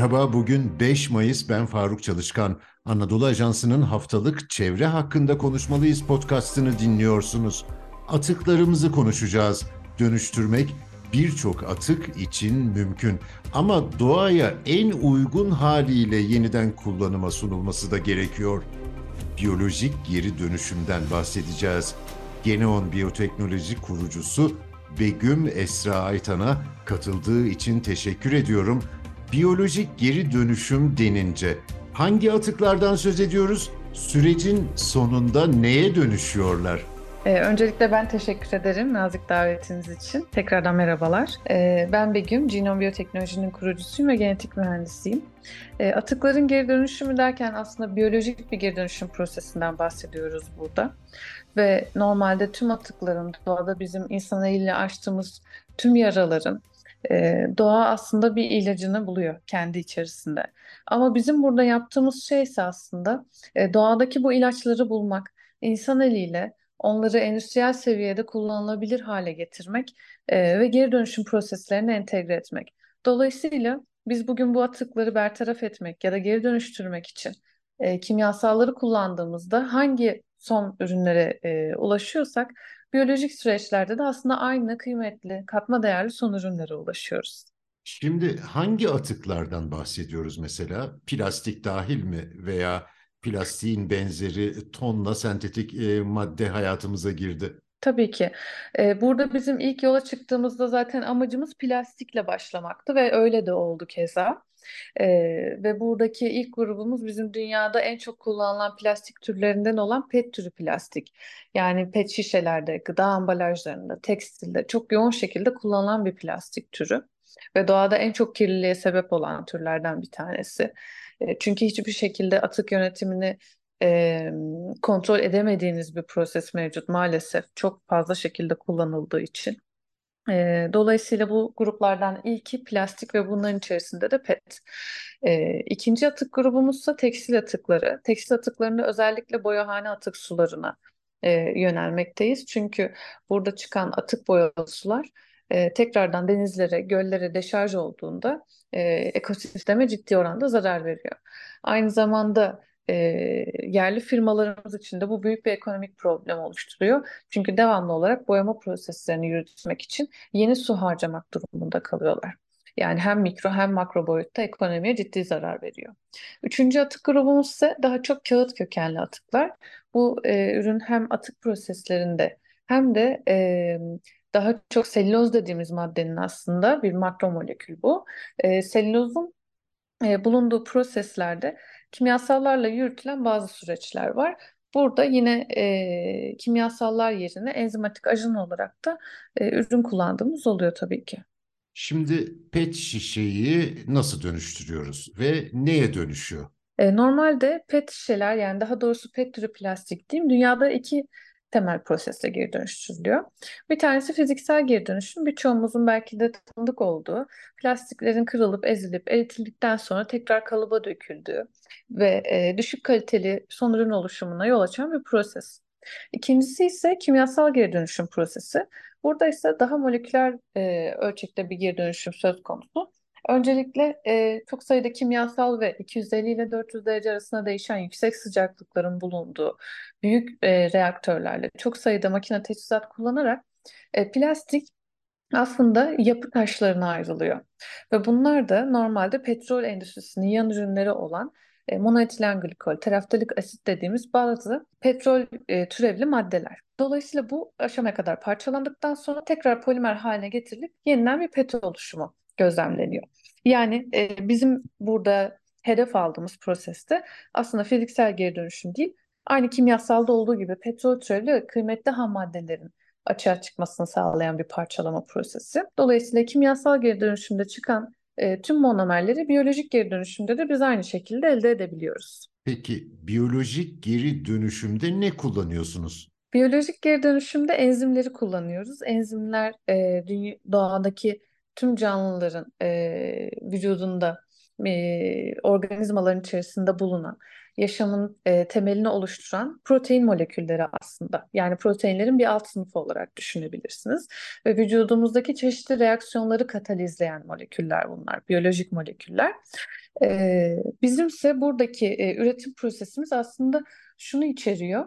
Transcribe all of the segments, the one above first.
Merhaba, bugün 5 Mayıs. Ben Faruk Çalışkan. Anadolu Ajansı'nın haftalık Çevre Hakkında Konuşmalıyız podcastını dinliyorsunuz. Atıklarımızı konuşacağız. Dönüştürmek birçok atık için mümkün. Ama doğaya en uygun haliyle yeniden kullanıma sunulması da gerekiyor. Biyolojik geri dönüşümden bahsedeceğiz. Geneon Biyoteknoloji kurucusu Begüm Esra Aytan'a katıldığı için teşekkür ediyorum. Biyolojik geri dönüşüm denince hangi atıklardan söz ediyoruz? Sürecin sonunda neye dönüşüyorlar? Ee, öncelikle ben teşekkür ederim nazik davetiniz için. Tekrardan merhabalar. Ee, ben Begüm, Genom Biyoteknoloji'nin kurucusuyum ve genetik mühendisiyim. Ee, atıkların geri dönüşümü derken aslında biyolojik bir geri dönüşüm prosesinden bahsediyoruz burada. Ve normalde tüm atıkların doğada bizim insan eliyle açtığımız tüm yaraların e, doğa aslında bir ilacını buluyor kendi içerisinde. Ama bizim burada yaptığımız şey ise aslında e, doğadaki bu ilaçları bulmak, insan eliyle onları endüstriyel seviyede kullanılabilir hale getirmek e, ve geri dönüşüm proseslerine entegre etmek. Dolayısıyla biz bugün bu atıkları bertaraf etmek ya da geri dönüştürmek için e, kimyasalları kullandığımızda hangi son ürünlere e, ulaşıyorsak biyolojik süreçlerde de aslında aynı kıymetli, katma değerli son ürünlere ulaşıyoruz. Şimdi hangi atıklardan bahsediyoruz mesela? Plastik dahil mi veya plastiğin benzeri tonla sentetik e, madde hayatımıza girdi? Tabii ki. Ee, burada bizim ilk yola çıktığımızda zaten amacımız plastikle başlamaktı ve öyle de oldu keza. Ee, ve buradaki ilk grubumuz bizim dünyada en çok kullanılan plastik türlerinden olan PET türü plastik. Yani PET şişelerde, gıda ambalajlarında, tekstilde çok yoğun şekilde kullanılan bir plastik türü. Ve doğada en çok kirliliğe sebep olan türlerden bir tanesi. E, çünkü hiçbir şekilde atık yönetimini e, kontrol edemediğiniz bir proses mevcut maalesef çok fazla şekilde kullanıldığı için. Dolayısıyla bu gruplardan ilki plastik ve bunların içerisinde de PET. E, ikinci atık grubumuzsa tekstil atıkları. Tekstil atıklarında özellikle boyahane atık sularına yönelmekteyiz. Çünkü burada çıkan atık boyalı sular tekrardan denizlere, göllere deşarj olduğunda ekosisteme ciddi oranda zarar veriyor. Aynı zamanda e, yerli firmalarımız için de bu büyük bir ekonomik problem oluşturuyor. Çünkü devamlı olarak boyama proseslerini yürütmek için yeni su harcamak durumunda kalıyorlar. Yani hem mikro hem makro boyutta ekonomiye ciddi zarar veriyor. Üçüncü atık grubumuz ise daha çok kağıt kökenli atıklar. Bu e, ürün hem atık proseslerinde hem de e, daha çok selüloz dediğimiz maddenin aslında bir makromolekül bu. E, selülozun e, bulunduğu proseslerde kimyasallarla yürütülen bazı süreçler var. Burada yine e, kimyasallar yerine enzimatik ajan olarak da e, ürün kullandığımız oluyor tabii ki. Şimdi pet şişeyi nasıl dönüştürüyoruz ve neye dönüşüyor? E, normalde pet şişeler yani daha doğrusu pet türü plastik diyeyim dünyada iki temel prosesle geri dönüştürülüyor. Bir tanesi fiziksel geri dönüşüm. Birçoğumuzun belki de tanıdık olduğu plastiklerin kırılıp ezilip eritildikten sonra tekrar kalıba döküldüğü ve e, düşük kaliteli son ürün oluşumuna yol açan bir proses. İkincisi ise kimyasal geri dönüşüm prosesi. Burada ise daha moleküler e, ölçekte bir geri dönüşüm söz konusu. Öncelikle e, çok sayıda kimyasal ve 250 ile 400 derece arasında değişen yüksek sıcaklıkların bulunduğu büyük e, reaktörlerle çok sayıda makine teçhizat kullanarak e, plastik aslında yapı taşlarına ayrılıyor. Ve bunlar da normalde petrol endüstrisinin yan ürünleri olan e, monoetilen glikol, teraftalik asit dediğimiz bazı petrol e, türevli maddeler. Dolayısıyla bu aşamaya kadar parçalandıktan sonra tekrar polimer haline getirilip yeniden bir petrol oluşumu gözlemleniyor. Yani e, bizim burada hedef aldığımız proseste aslında fiziksel geri dönüşüm değil, aynı kimyasalda olduğu gibi petrol türevli kıymetli ham maddelerin açığa çıkmasını sağlayan bir parçalama prosesi. Dolayısıyla kimyasal geri dönüşümde çıkan e, tüm monomerleri biyolojik geri dönüşümde de biz aynı şekilde elde edebiliyoruz. Peki biyolojik geri dönüşümde ne kullanıyorsunuz? Biyolojik geri dönüşümde enzimleri kullanıyoruz. Enzimler e, doğadaki tüm canlıların e, vücudunda e, organizmaların içerisinde bulunan, yaşamın e, temelini oluşturan protein molekülleri aslında. Yani proteinlerin bir alt sınıfı olarak düşünebilirsiniz. Ve vücudumuzdaki çeşitli reaksiyonları katalizleyen moleküller bunlar, biyolojik moleküller. E, bizimse buradaki e, üretim prosesimiz aslında şunu içeriyor.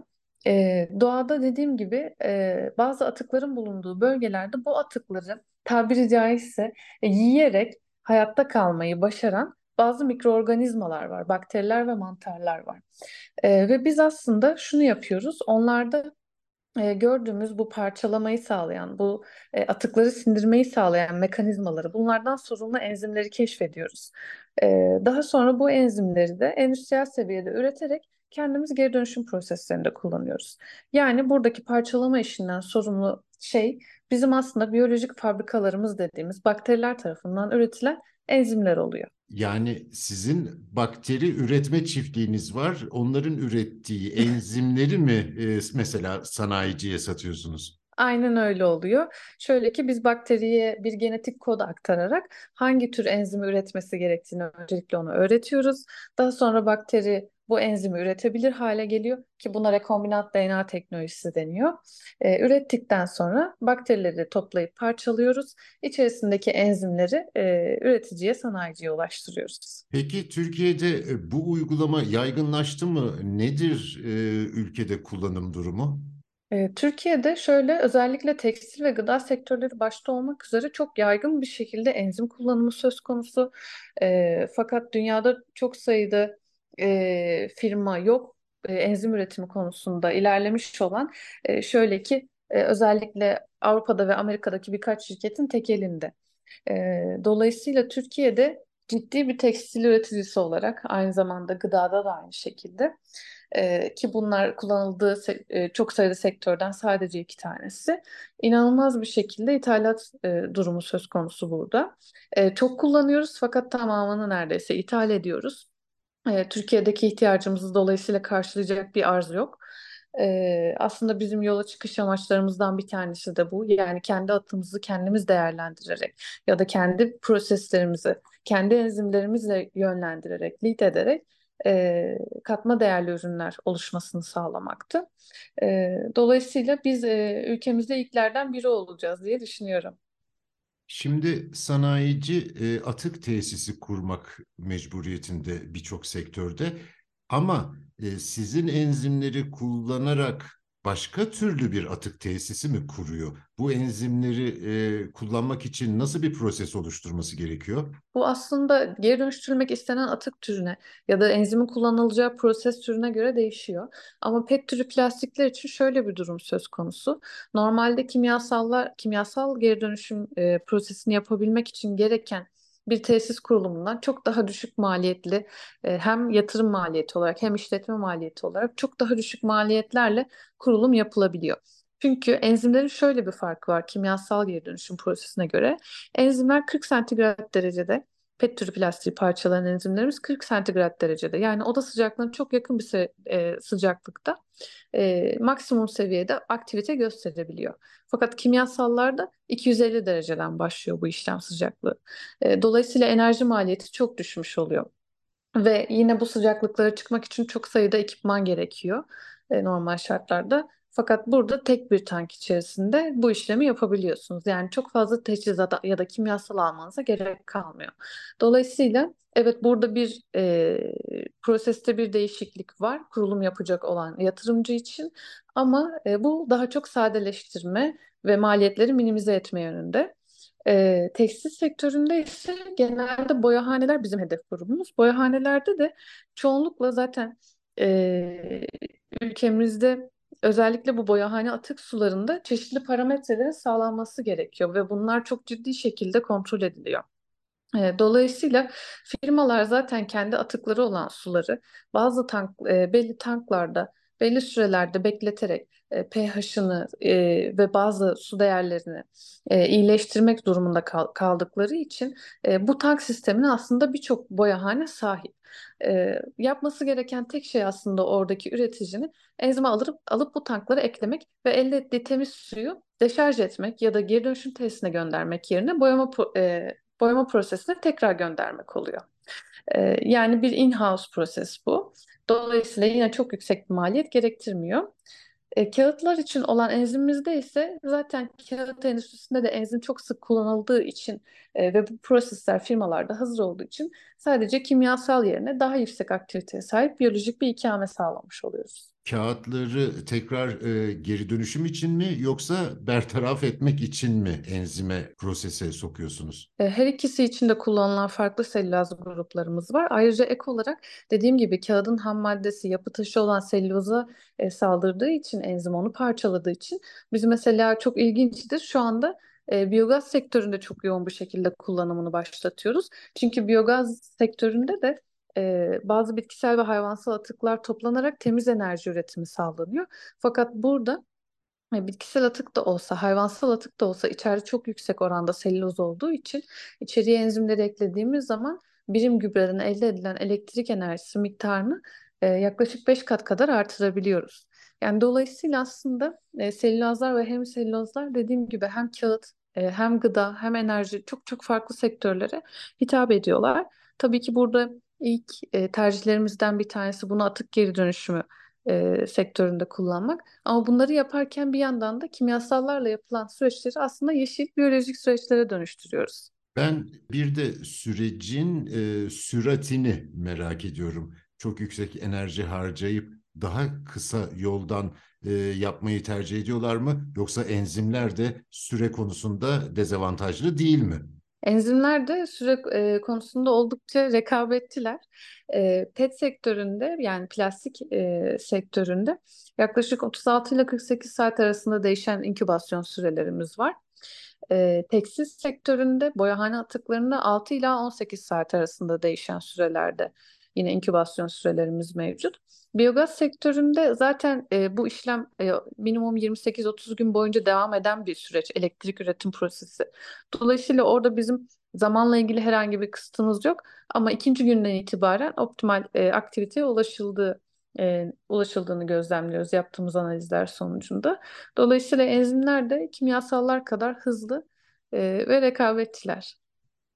E, doğada dediğim gibi e, bazı atıkların bulunduğu bölgelerde bu atıkları tabiri caizse e, yiyerek hayatta kalmayı başaran bazı mikroorganizmalar var, bakteriler ve mantarlar var. E, ve biz aslında şunu yapıyoruz, onlarda e, gördüğümüz bu parçalamayı sağlayan, bu e, atıkları sindirmeyi sağlayan mekanizmaları, bunlardan sorumlu enzimleri keşfediyoruz. E, daha sonra bu enzimleri de endüstriyel seviyede üreterek kendimiz geri dönüşüm proseslerinde kullanıyoruz. Yani buradaki parçalama işinden sorumlu şey bizim aslında biyolojik fabrikalarımız dediğimiz bakteriler tarafından üretilen enzimler oluyor. Yani sizin bakteri üretme çiftliğiniz var. Onların ürettiği enzimleri mi e, mesela sanayiciye satıyorsunuz? Aynen öyle oluyor. Şöyle ki biz bakteriye bir genetik kod aktararak hangi tür enzimi üretmesi gerektiğini öncelikle onu öğretiyoruz. Daha sonra bakteri bu enzimi üretebilir hale geliyor ki buna rekombinant DNA teknolojisi deniyor. E, ürettikten sonra bakterileri toplayıp parçalıyoruz. İçerisindeki enzimleri e, üreticiye, sanayiciye ulaştırıyoruz. Peki Türkiye'de e, bu uygulama yaygınlaştı mı? Nedir e, ülkede kullanım durumu? E, Türkiye'de şöyle özellikle tekstil ve gıda sektörleri başta olmak üzere çok yaygın bir şekilde enzim kullanımı söz konusu. E, fakat dünyada çok sayıda e, firma yok e, enzim üretimi konusunda ilerlemiş olan e, şöyle ki e, özellikle Avrupa'da ve Amerika'daki birkaç şirketin tek elinde. E, dolayısıyla Türkiye'de ciddi bir tekstil üreticisi olarak aynı zamanda gıdada da aynı şekilde e, ki bunlar kullanıldığı e, çok sayıda sektörden sadece iki tanesi inanılmaz bir şekilde ithalat e, durumu söz konusu burada. E, çok kullanıyoruz fakat tamamını neredeyse ithal ediyoruz. Türkiye'deki ihtiyacımızı dolayısıyla karşılayacak bir arz yok. Aslında bizim yola çıkış amaçlarımızdan bir tanesi de bu. Yani kendi atımızı kendimiz değerlendirerek ya da kendi proseslerimizi, kendi enzimlerimizle yönlendirerek, lead ederek katma değerli ürünler oluşmasını sağlamaktı. Dolayısıyla biz ülkemizde ilklerden biri olacağız diye düşünüyorum. Şimdi sanayici e, atık tesisi kurmak mecburiyetinde birçok sektörde ama e, sizin enzimleri kullanarak başka türlü bir atık tesisi mi kuruyor? Bu enzimleri e, kullanmak için nasıl bir proses oluşturması gerekiyor? Bu aslında geri dönüştürülmek istenen atık türüne ya da enzimin kullanılacağı proses türüne göre değişiyor. Ama PET türü plastikler için şöyle bir durum söz konusu. Normalde kimyasallar, kimyasal geri dönüşüm e, prosesini yapabilmek için gereken bir tesis kurulumundan çok daha düşük maliyetli e, hem yatırım maliyeti olarak hem işletme maliyeti olarak çok daha düşük maliyetlerle kurulum yapılabiliyor. Çünkü enzimlerin şöyle bir farkı var kimyasal geri dönüşüm prosesine göre. Enzimler 40 santigrat derecede PET türü plastiği parçalanan enzimlerimiz 40 santigrat derecede. Yani oda sıcaklığına çok yakın bir e, sıcaklıkta e, maksimum seviyede aktivite gösterebiliyor. Fakat kimyasallarda 250 dereceden başlıyor bu işlem sıcaklığı. E, dolayısıyla enerji maliyeti çok düşmüş oluyor. Ve yine bu sıcaklıklara çıkmak için çok sayıda ekipman gerekiyor normal şartlarda. Fakat burada tek bir tank içerisinde bu işlemi yapabiliyorsunuz. Yani çok fazla teçhizat ya da kimyasal almanıza gerek kalmıyor. Dolayısıyla evet burada bir e, proseste bir değişiklik var kurulum yapacak olan yatırımcı için ama e, bu daha çok sadeleştirme ve maliyetleri minimize etme yönünde. E, tekstil sektöründe ise genelde boyahaneler bizim hedef grubumuz. Boyahanelerde de çoğunlukla zaten e, ülkemizde özellikle bu boyahane atık sularında çeşitli parametrelerin sağlanması gerekiyor ve bunlar çok ciddi şekilde kontrol ediliyor. Dolayısıyla firmalar zaten kendi atıkları olan suları bazı tank, belli tanklarda belli sürelerde bekleterek e, pH'ını e, ve bazı su değerlerini e, iyileştirmek durumunda kal kaldıkları için e, bu tank sistemine aslında birçok boyahane sahip. E, yapması gereken tek şey aslında oradaki üreticinin enzimi alıp, alıp bu tanklara eklemek ve elde ettiği temiz suyu deşarj etmek ya da geri dönüşüm tesisine göndermek yerine boyama e, boyama prosesine tekrar göndermek oluyor. E, yani bir in-house proses bu. Dolayısıyla yine çok yüksek bir maliyet gerektirmiyor. E, kağıtlar için olan enzimimizde ise zaten kağıt endüstrisinde de enzim çok sık kullanıldığı için e, ve bu prosesler firmalarda hazır olduğu için sadece kimyasal yerine daha yüksek aktiviteye sahip biyolojik bir ikame sağlamış oluyoruz. Kağıtları tekrar e, geri dönüşüm için mi yoksa bertaraf etmek için mi enzime prosese sokuyorsunuz? E, her ikisi için de kullanılan farklı selüloz gruplarımız var. Ayrıca ek olarak dediğim gibi kağıdın ham maddesi yapı taşı olan selüloza e, saldırdığı için enzim onu parçaladığı için biz mesela çok ilginçtir şu anda e, biyogaz sektöründe çok yoğun bir şekilde kullanımını başlatıyoruz. Çünkü biyogaz sektöründe de e, bazı bitkisel ve hayvansal atıklar toplanarak temiz enerji üretimi sağlanıyor. Fakat burada e, bitkisel atık da olsa, hayvansal atık da olsa içeride çok yüksek oranda selüloz olduğu için içeriye enzimleri eklediğimiz zaman birim gübreden elde edilen elektrik enerjisi miktarını e, yaklaşık 5 kat kadar artırabiliyoruz. Yani dolayısıyla aslında e, selülozlar ve hemiselülozlar dediğim gibi hem kağıt e, hem gıda hem enerji çok çok farklı sektörlere hitap ediyorlar. Tabii ki burada ilk e, tercihlerimizden bir tanesi bunu atık geri dönüşümü e, sektöründe kullanmak. Ama bunları yaparken bir yandan da kimyasallarla yapılan süreçleri aslında yeşil biyolojik süreçlere dönüştürüyoruz. Ben bir de sürecin e, süratini merak ediyorum. Çok yüksek enerji harcayıp daha kısa yoldan e, yapmayı tercih ediyorlar mı? Yoksa enzimler de süre konusunda dezavantajlı değil mi? Enzimler de süre e, konusunda oldukça rekabetçiler. E, PET sektöründe yani plastik e, sektöründe yaklaşık 36 ile 48 saat arasında değişen inkübasyon sürelerimiz var. E, tekstil sektöründe boyahane atıklarında 6 ila 18 saat arasında değişen sürelerde yine inkübasyon sürelerimiz mevcut. Biyogaz sektöründe zaten e, bu işlem e, minimum 28-30 gün boyunca devam eden bir süreç, elektrik üretim prosesi. Dolayısıyla orada bizim zamanla ilgili herhangi bir kısıtımız yok ama ikinci günden itibaren optimal e, aktiviteye ulaşıldığı e, ulaşıldığını gözlemliyoruz yaptığımız analizler sonucunda. Dolayısıyla enzimler de kimyasallar kadar hızlı e, ve rekabetçiler.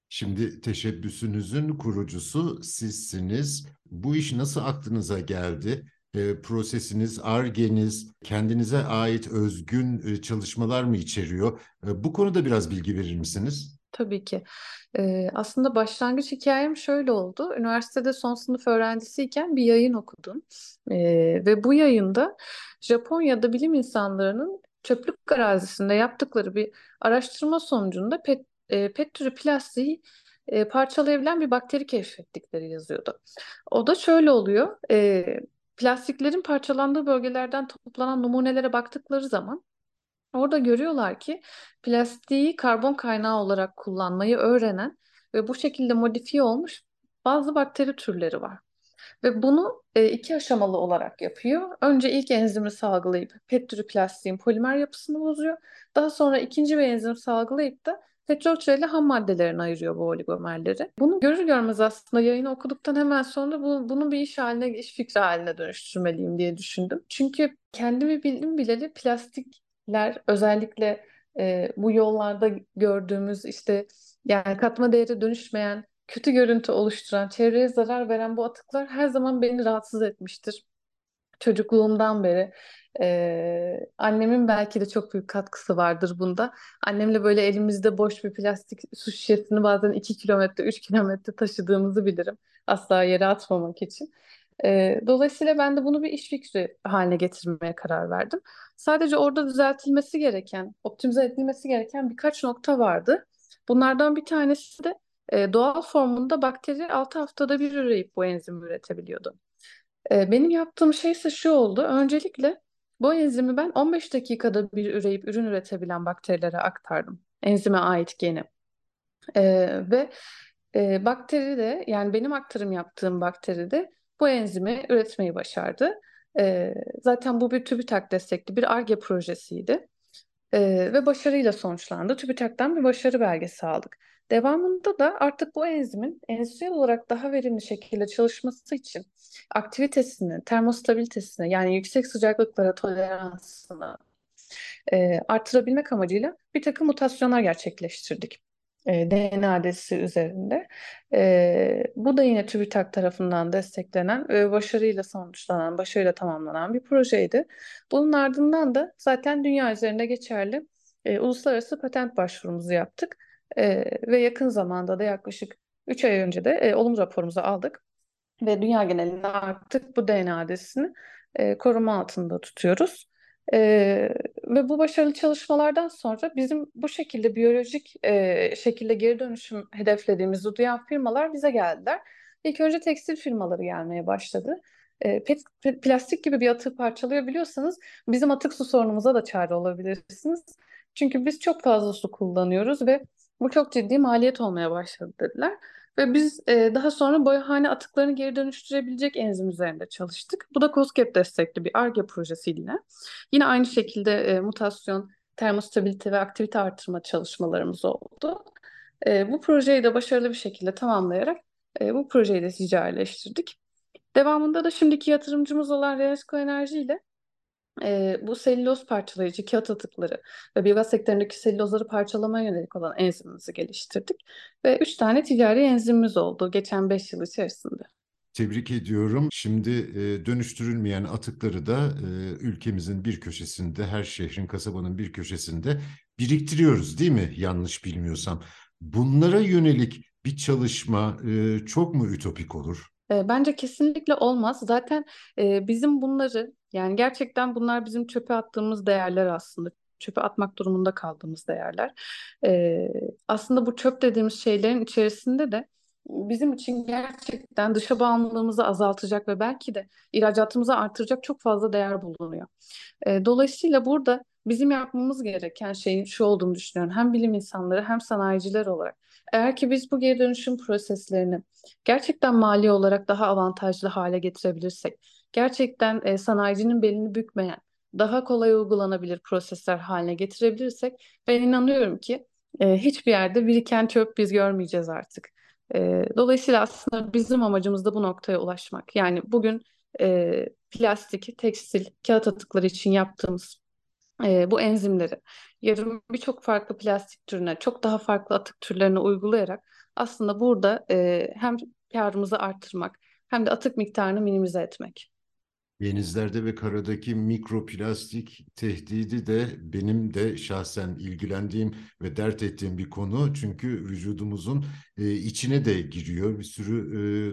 Şimdi teşebbüsünüzün kurucusu sizsiniz. Bu iş nasıl aklınıza geldi? E, prosesiniz, argeniz, kendinize ait özgün e, çalışmalar mı içeriyor? E, bu konuda biraz bilgi verir misiniz? Tabii ki. Ee, aslında başlangıç hikayem şöyle oldu. Üniversitede son sınıf öğrencisiyken bir yayın okudum. Ee, ve bu yayında Japonya'da bilim insanlarının çöplük arazisinde yaptıkları bir araştırma sonucunda pet, e, pet türü plastiği e, parçalayabilen bir bakteri keşfettikleri yazıyordu. O da şöyle oluyor. E, plastiklerin parçalandığı bölgelerden toplanan numunelere baktıkları zaman orada görüyorlar ki plastiği karbon kaynağı olarak kullanmayı öğrenen ve bu şekilde modifiye olmuş bazı bakteri türleri var. Ve bunu e, iki aşamalı olarak yapıyor. Önce ilk enzimi salgılayıp pet türü plastiğin polimer yapısını bozuyor. Daha sonra ikinci bir enzim salgılayıp da petrol çayıyla ham maddelerini ayırıyor bu oligomerleri. Bunu görür görmez aslında yayını okuduktan hemen sonra bu, bunu bir iş haline, iş fikri haline dönüştürmeliyim diye düşündüm. Çünkü kendimi bildim bileli plastikler özellikle e, bu yollarda gördüğümüz işte yani katma değeri dönüşmeyen kötü görüntü oluşturan, çevreye zarar veren bu atıklar her zaman beni rahatsız etmiştir. Çocukluğumdan beri. Ee, annemin belki de çok büyük katkısı vardır bunda. Annemle böyle elimizde boş bir plastik su şişesini bazen 2 kilometre, 3 kilometre taşıdığımızı bilirim. Asla yere atmamak için. Ee, dolayısıyla ben de bunu bir iş fikri haline getirmeye karar verdim. Sadece orada düzeltilmesi gereken, optimize edilmesi gereken birkaç nokta vardı. Bunlardan bir tanesi de e, doğal formunda bakteri 6 haftada bir üreyip bu enzimi üretebiliyordu. Benim yaptığım şey ise şu oldu. Öncelikle bu enzimi ben 15 dakikada bir üreyip ürün üretebilen bakterilere aktardım. Enzime ait geni. Ve bakteri de yani benim aktarım yaptığım bakteri de bu enzimi üretmeyi başardı. Zaten bu bir TÜBİTAK destekli bir ARGE projesiydi. E, ve başarıyla sonuçlandı. TÜBİTAK'tan bir başarı belgesi aldık. Devamında da artık bu enzimin endüstriyel olarak daha verimli şekilde çalışması için aktivitesini, termostabilitesini yani yüksek sıcaklıklara toleransını e, artırabilmek amacıyla bir takım mutasyonlar gerçekleştirdik. e, DNA adresi üzerinde. E, bu da yine TÜBİTAK tarafından desteklenen ve başarıyla sonuçlanan, başarıyla tamamlanan bir projeydi. Bunun ardından da zaten dünya üzerinde geçerli e, uluslararası patent başvurumuzu yaptık. E, ve yakın zamanda da yaklaşık 3 ay önce de e, olumlu raporumuzu aldık. Ve dünya genelinde artık bu DNA adresini e, koruma altında tutuyoruz. Ee, ve bu başarılı çalışmalardan sonra bizim bu şekilde biyolojik e, şekilde geri dönüşüm hedeflediğimizi duyan firmalar bize geldiler. İlk önce tekstil firmaları gelmeye başladı. E, pet, pet- plastik gibi bir atığı parçalayabiliyorsanız bizim atık su sorunumuza da çare olabilirsiniz. Çünkü biz çok fazla su kullanıyoruz ve bu çok ciddi maliyet olmaya başladı dediler. Ve biz e, daha sonra boyahane atıklarını geri dönüştürebilecek enzim üzerinde çalıştık. Bu da KOSGEB destekli bir Ar-Ge projesiyle. Yine aynı şekilde e, mutasyon, termostabilite ve aktivite artırma çalışmalarımız oldu. E, bu projeyi de başarılı bir şekilde tamamlayarak e, bu projeyi de ticarileştirdik. Devamında da şimdiki yatırımcımız olan Renasco Enerji ile e, bu selüloz parçalayıcı kağıt atıkları ve biyogaz sektöründeki selülozları parçalamaya yönelik olan enzimimizi geliştirdik. Ve üç tane ticari enzimimiz oldu geçen beş yıl içerisinde. Tebrik ediyorum. Şimdi e, dönüştürülmeyen atıkları da e, ülkemizin bir köşesinde, her şehrin, kasabanın bir köşesinde biriktiriyoruz, değil mi? Yanlış bilmiyorsam. Bunlara yönelik bir çalışma e, çok mu ütopik olur? Bence kesinlikle olmaz. Zaten e, bizim bunları yani gerçekten bunlar bizim çöpe attığımız değerler aslında. Çöpe atmak durumunda kaldığımız değerler. E, aslında bu çöp dediğimiz şeylerin içerisinde de bizim için gerçekten dışa bağımlılığımızı azaltacak ve belki de ihracatımızı artıracak çok fazla değer bulunuyor. E, dolayısıyla burada bizim yapmamız gereken şeyin şu olduğunu düşünüyorum. Hem bilim insanları hem sanayiciler olarak. Eğer ki biz bu geri dönüşüm proseslerini gerçekten mali olarak daha avantajlı hale getirebilirsek, gerçekten e, sanayicinin belini bükmeyen, daha kolay uygulanabilir prosesler haline getirebilirsek, ben inanıyorum ki e, hiçbir yerde biriken çöp biz görmeyeceğiz artık. E, dolayısıyla aslında bizim amacımız da bu noktaya ulaşmak. Yani bugün e, plastik, tekstil, kağıt atıkları için yaptığımız e, bu enzimleri yarın birçok farklı plastik türüne, çok daha farklı atık türlerine uygulayarak aslında burada e, hem karımızı artırmak hem de atık miktarını minimize etmek. Denizlerde ve karadaki mikroplastik tehdidi de benim de şahsen ilgilendiğim ve dert ettiğim bir konu. Çünkü vücudumuzun e, içine de giriyor. Bir sürü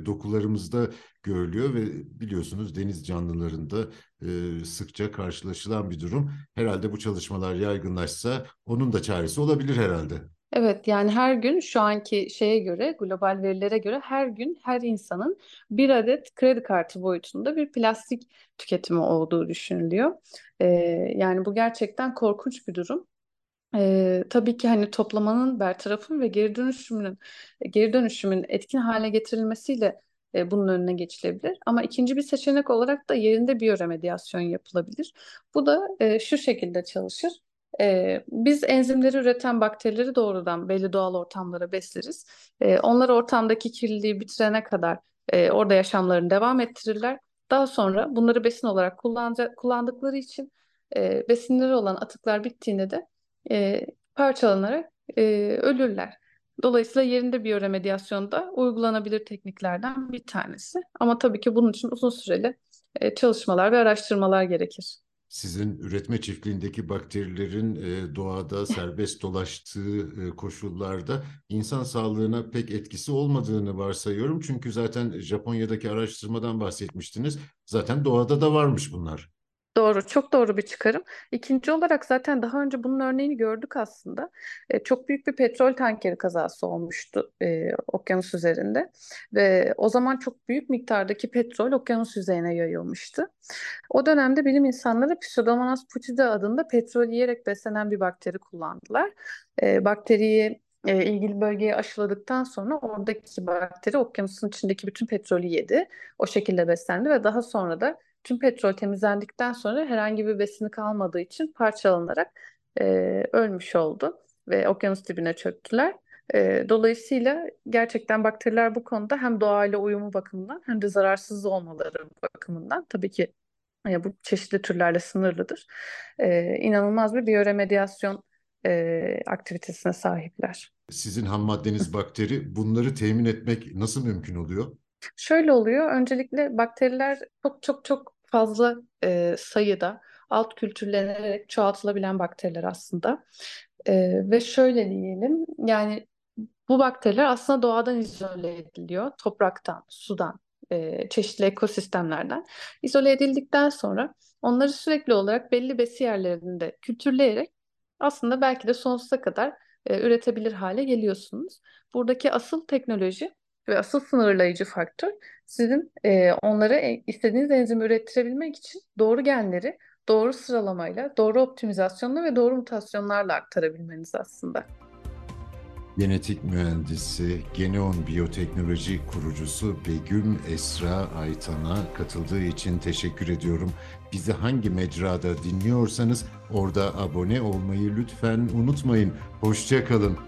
e, dokularımızda görülüyor ve biliyorsunuz deniz canlılarında e, sıkça karşılaşılan bir durum. Herhalde bu çalışmalar yaygınlaşsa onun da çaresi olabilir herhalde. Evet yani her gün şu anki şeye göre global verilere göre her gün her insanın bir adet kredi kartı boyutunda bir plastik tüketimi olduğu düşünülüyor. Ee, yani bu gerçekten korkunç bir durum. Ee, tabii ki hani toplamanın bertarafın ve geri dönüşümünün geri dönüşümün etkin hale getirilmesiyle e, bunun önüne geçilebilir. Ama ikinci bir seçenek olarak da yerinde biyoremediyasyon yapılabilir. Bu da e, şu şekilde çalışır. E, biz enzimleri üreten bakterileri doğrudan belli doğal ortamlara besleriz. E, onlar ortamdaki kirliliği bitirene kadar e, orada yaşamlarını devam ettirirler. Daha sonra bunları besin olarak kullandıkları için e, besinleri olan atıklar bittiğinde de e, parçalanarak e, ölürler. Dolayısıyla yerinde biyoremediyasyon da uygulanabilir tekniklerden bir tanesi. Ama tabii ki bunun için uzun süreli e, çalışmalar ve araştırmalar gerekir. Sizin üretme çiftliğindeki bakterilerin e, doğada serbest dolaştığı e, koşullarda insan sağlığına pek etkisi olmadığını varsayıyorum. Çünkü zaten Japonya'daki araştırmadan bahsetmiştiniz. Zaten doğada da varmış bunlar. Doğru, çok doğru bir çıkarım. İkinci olarak zaten daha önce bunun örneğini gördük aslında. E, çok büyük bir petrol tankeri kazası olmuştu e, okyanus üzerinde ve o zaman çok büyük miktardaki petrol okyanus yüzeyine yayılmıştı. O dönemde bilim insanları Pseudomonas putida adında petrol yiyerek beslenen bir bakteri kullandılar. E, bakteriyi e, ilgili bölgeye aşıladıktan sonra oradaki bakteri okyanusun içindeki bütün petrolü yedi. O şekilde beslendi ve daha sonra da tüm petrol temizlendikten sonra herhangi bir besini kalmadığı için parçalanarak e, ölmüş oldu ve okyanus dibine çöktüler. E, dolayısıyla gerçekten bakteriler bu konuda hem doğayla uyumu bakımından hem de zararsız olmaları bakımından tabii ki e, bu çeşitli türlerle sınırlıdır. E, inanılmaz bir biyoremediyasyon e, aktivitesine sahipler. Sizin ham maddeniz bakteri. Bunları temin etmek nasıl mümkün oluyor? Şöyle oluyor. Öncelikle bakteriler çok çok çok fazla e, sayıda alt kültürlenerek çoğaltılabilen bakteriler aslında. E, ve şöyle diyelim yani bu bakteriler aslında doğadan izole ediliyor. Topraktan, sudan, e, çeşitli ekosistemlerden. İzole edildikten sonra onları sürekli olarak belli besi yerlerinde kültürleyerek aslında belki de sonsuza kadar e, üretebilir hale geliyorsunuz. Buradaki asıl teknoloji ve asıl sınırlayıcı faktör sizin e, onlara istediğiniz enzimi ürettirebilmek için doğru genleri doğru sıralamayla, doğru optimizasyonla ve doğru mutasyonlarla aktarabilmeniz aslında. Genetik mühendisi, Geneon Biyoteknoloji kurucusu Begüm Esra Aytan'a katıldığı için teşekkür ediyorum. Bizi hangi mecrada dinliyorsanız orada abone olmayı lütfen unutmayın. Hoşça kalın.